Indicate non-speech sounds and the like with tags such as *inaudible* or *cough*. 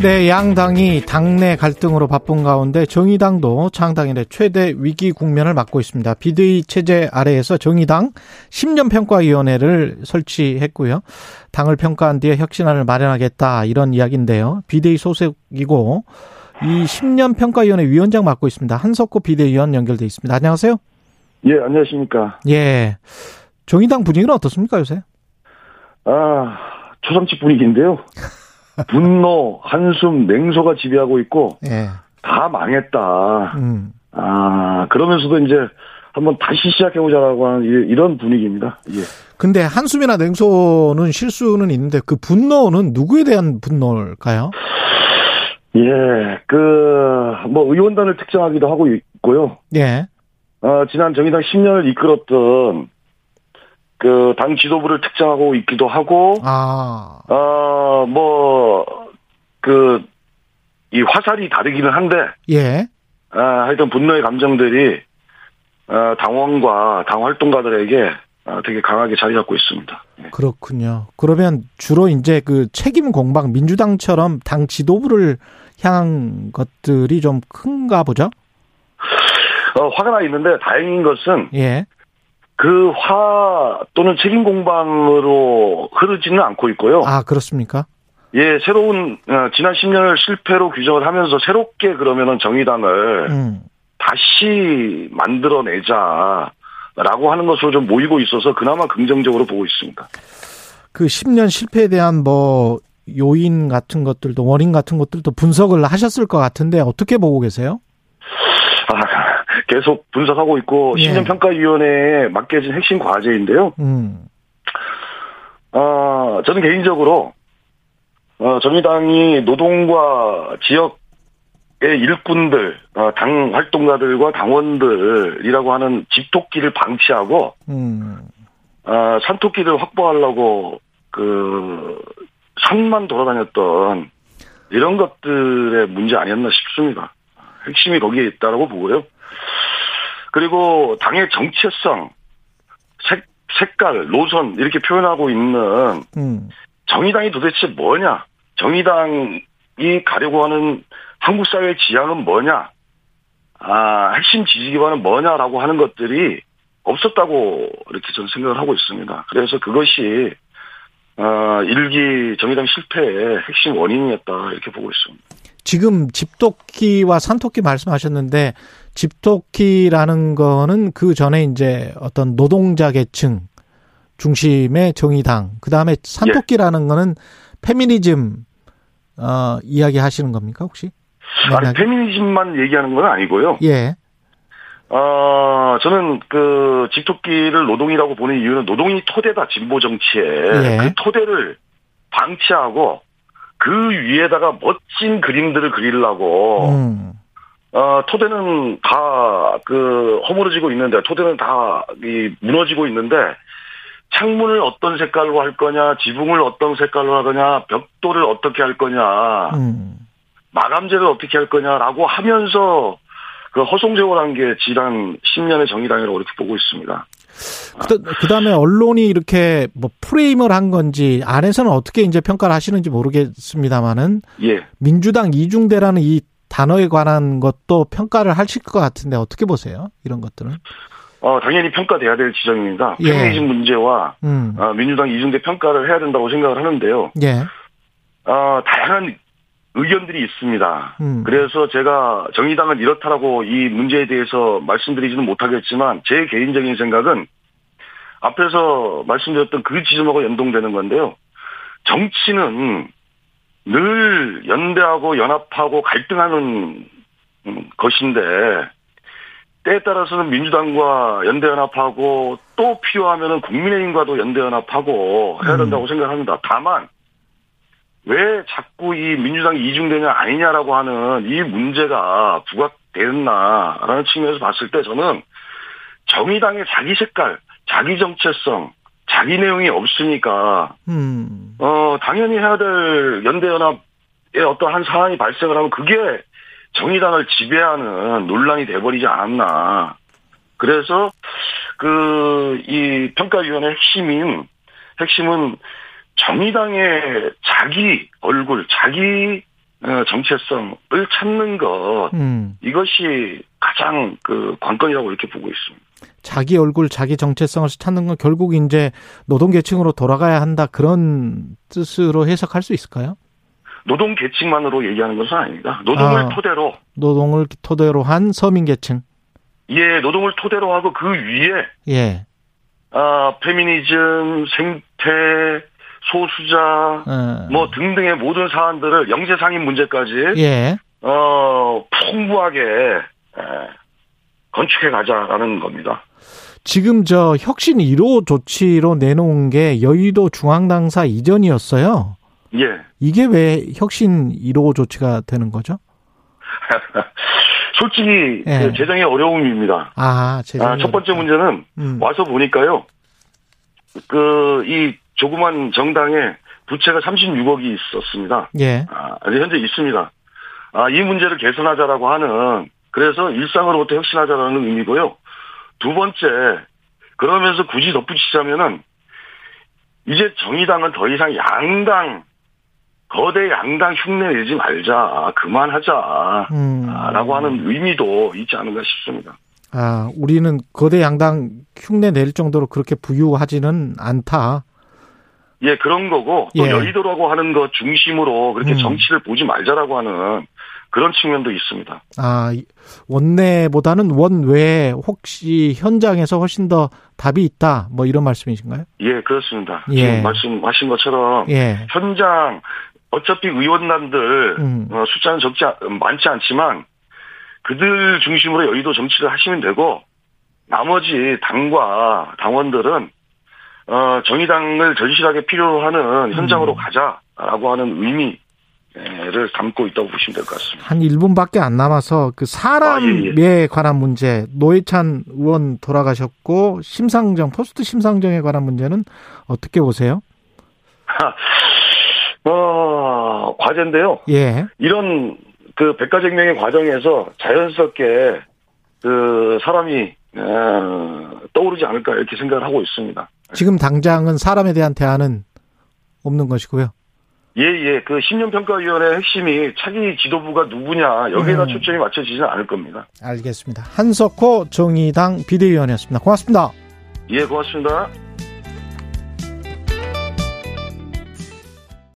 네, 양당이 당내 갈등으로 바쁜 가운데 정의당도 창당일에 최대 위기 국면을 맞고 있습니다. 비대위 체제 아래에서 정의당 10년 평가위원회를 설치했고요. 당을 평가한 뒤에 혁신안을 마련하겠다 이런 이야기인데요. 비대위 소속이고 이 10년 평가위원회 위원장 맡고 있습니다. 한석호 비대위원 연결돼 있습니다. 안녕하세요. 예, 안녕하십니까. 예. 정의당 분위기는 어떻습니까, 요새? 아, 초상집 분위기인데요. *laughs* 분노, 한숨, 냉소가 지배하고 있고 예. 다 망했다. 음. 아, 그러면서도 이제 한번 다시 시작해보자라고 하는 이- 이런 분위기입니다. 예. 근데 한숨이나 냉소는 실수는 있는데 그 분노는 누구에 대한 분노일까요? 예, 그, 뭐, 의원단을 특정하기도 하고 있고요. 예. 어, 지난 정의당 10년을 이끌었던 그 당 지도부를 특정하고 있기도 하고, 아. 어, 뭐, 그, 이 화살이 다르기는 한데, 예. 아, 하여튼 분노의 감정들이 어, 당원과 당 활동가들에게 어, 되게 강하게 자리 잡고 있습니다. 그렇군요. 그러면 주로 이제 그 책임 공방 민주당처럼 당 지도부를 향한 것들이 좀 큰가 보죠? 어, 화가 나 있는데 다행인 것은 예. 그 화 또는 책임 공방으로 흐르지는 않고 있고요. 아, 그렇습니까? 예, 새로운 어, 지난 10년을 실패로 규정을 하면서 새롭게 그러면은 정의당을 음. 다시 만들어내자라고 하는 것으로 좀 모이고 있어서 그나마 긍정적으로 보고 있습니다. 그 10년 실패에 대한 뭐 요인 같은 것들도 원인 같은 것들도 분석을 하셨을 것 같은데 어떻게 보고 계세요? 아, 계속 분석하고 있고 예. 10년 평가위원회에 맡겨진 핵심 과제인데요. 음. 어, 저는 개인적으로 어, 정의당이 노동과 지역의 일꾼들, 어, 당 활동가들과 당원들이라고 하는 집토끼를 방치하고 음. 어, 산토끼를 확보하려고 그 산만 돌아다녔던 이런 것들의 문제 아니었나 싶습니다. 핵심이 거기에 있다라고 보고요. 그리고 당의 정체성, 색, 색깔, 노선 이렇게 표현하고 있는 음. 정의당이 도대체 뭐냐? 정의당이 가려고 하는 한국 사회의 지향은 뭐냐? 아, 핵심 지지 기반은 뭐냐라고 하는 것들이 없었다고 이렇게 저는 생각을 하고 있습니다. 그래서 그것이 어, 일기 정의당 실패의 핵심 원인이었다 이렇게 보고 있습니다. 지금 집토끼와 산토끼 말씀하셨는데 집토끼라는 거는 그 전에 이제 어떤 노동자 계층 중심의 정의당 그다음에 산토끼라는 거는 페미니즘 어 이야기 하시는 겁니까 혹시? 아니? 페미니즘만 얘기하는 건 아니고요. 예. 어, 저는 그 집토끼를 노동이라고 보는 이유는 노동이 토대다, 진보 정치에. 예. 그 토대를 방치하고 그 위에다가 멋진 그림들을 그리려고, 음. 어, 토대는 다 그 허물어지고 있는데, 토대는 다 이 무너지고 있는데, 창문을 어떤 색깔로 할 거냐, 지붕을 어떤 색깔로 하거냐, 벽돌을 어떻게 할 거냐, 음. 마감재를 어떻게 할 거냐라고 하면서 그 허송세월한 게 지난 10년의 정의당이라고 이렇게 보고 있습니다. 그 다음에 언론이 이렇게 뭐 프레임을 한 건지 안에서는 어떻게 이제 평가를 하시는지 모르겠습니다만은 예. 민주당 이중대라는 이 단어에 관한 것도 평가를 하실 것 같은데 어떻게 보세요? 이런 것들은? 어, 당연히 평가돼야 될 지점입니다. 예. 페미니즘 문제와 음. 어, 민주당 이중대 평가를 해야 된다고 생각을 하는데요. 예. 어, 다양한 의견들이 있습니다. 음. 그래서 제가 정의당은 이렇다라고 이 문제에 대해서 말씀드리지는 못하겠지만 제 개인적인 생각은 앞에서 말씀드렸던 그 지점하고 연동되는 건데요. 정치는 늘 연대하고 연합하고 갈등하는 음, 것인데 때에 따라서는 민주당과 연대연합하고 또 필요하면은 국민의힘과도 연대연합하고 해야 된다고 생각합니다. 다만 왜 자꾸 이 민주당이 이중되냐 아니냐라고 하는 이 문제가 부각됐나라는 측면에서 봤을 때 저는 정의당의 자기 색깔, 자기 정체성, 자기 내용이 없으니까 음. 어 당연히 해야 될 연대연합의 어떤 한 사안이 발생을 하면 그게 정의당을 지배하는 논란이 돼버리지 않았나. 그래서 그 이 평가위원회 핵심인 핵심은 정의당의 자기 얼굴, 자기 어, 정체성을 찾는 것 음. 이것이 가장 그 관건이라고 이렇게 보고 있습니다. 자기 얼굴, 자기 정체성을 찾는 건 결국 이제 노동 계층으로 돌아가야 한다 그런 뜻으로 해석할 수 있을까요? 노동 계층만으로 얘기하는 것은 아닙니다. 노동을 아. 토대로 노동을 토대로 한 서민 계층. 예 노동을 토대로 하고 그 위에 예. 아 페미니즘, 생태, 소수자 어. 뭐 등등의 모든 사안들을 영재 상인 문제까지 예. 어 풍부하게 에, 건축해 가자라는 겁니다. 지금 저 혁신 1호 조치로 내놓은 게 여의도 중앙당사 이전이었어요. 예. 이게 왜 혁신 1호 조치가 되는 거죠? *laughs* 솔직히 예. 그 재정의 어려움입니다. 아, 제 아, 첫 번째 문제는 음. 와서 보니까요. 그 이 조그만 정당에 부채가 36억이 있었습니다. 예. 아, 현재 있습니다. 아, 이 문제를 개선하자라고 하는 그래서 일상으로부터 혁신하자라는 의미고요. 두 번째 그러면서 굳이 덧붙이자면은 이제 정의당은 더 이상 양당 거대 양당 흉내 내지 말자 그만하자 음. 아, 라고 하는 의미도 있지 않은가 싶습니다. 아, 우리는 거대 양당 흉내 낼 정도로 그렇게 부유하지는 않다. 예, 그런 거고 또 예. 여의도라고 하는 것 중심으로 그렇게 음. 정치를 보지 말자라고 하는 그런 측면도 있습니다. 아, 이- 원내보다는 원외에 혹시 현장에서 훨씬 더 답이 있다. 뭐 이런 말씀이신가요? 예, 그렇습니다. 예. 지금 말씀하신 것처럼 예. 현장 어차피 의원단들 음. 어, 숫자는 적지 않- 많지 않지만 그들 중심으로 여의도 정치를 하시면 되고 나머지 당과 당원들은 어, 정의당을 절실하게 필요로 하는 현장으로 음. 가자라고 하는 의미 를 담고 있다고 보시면 될 것 같습니다. 한 1분밖에 안 남아서 그 사람에 아, 예, 관한 문제, 노회찬 의원 돌아가셨고 심상정 포스트 심상정에 관한 문제는 어떻게 보세요? *laughs* 어, 과제인데요. 예. 이런 그 백가쟁명의 과정에서 자연스럽게 그 사람이 어, 떠오르지 않을까 이렇게 생각을 하고 있습니다. 지금 당장은 사람에 대한 대안은 없는 것이고요. 예, 예. 그 신년평가위원회 핵심이 차기 지도부가 누구냐, 여기에다 음. 초점이 맞춰지지는 않을 겁니다. 알겠습니다. 한석호 정의당 비대위원이었습니다. 고맙습니다. 예, 고맙습니다.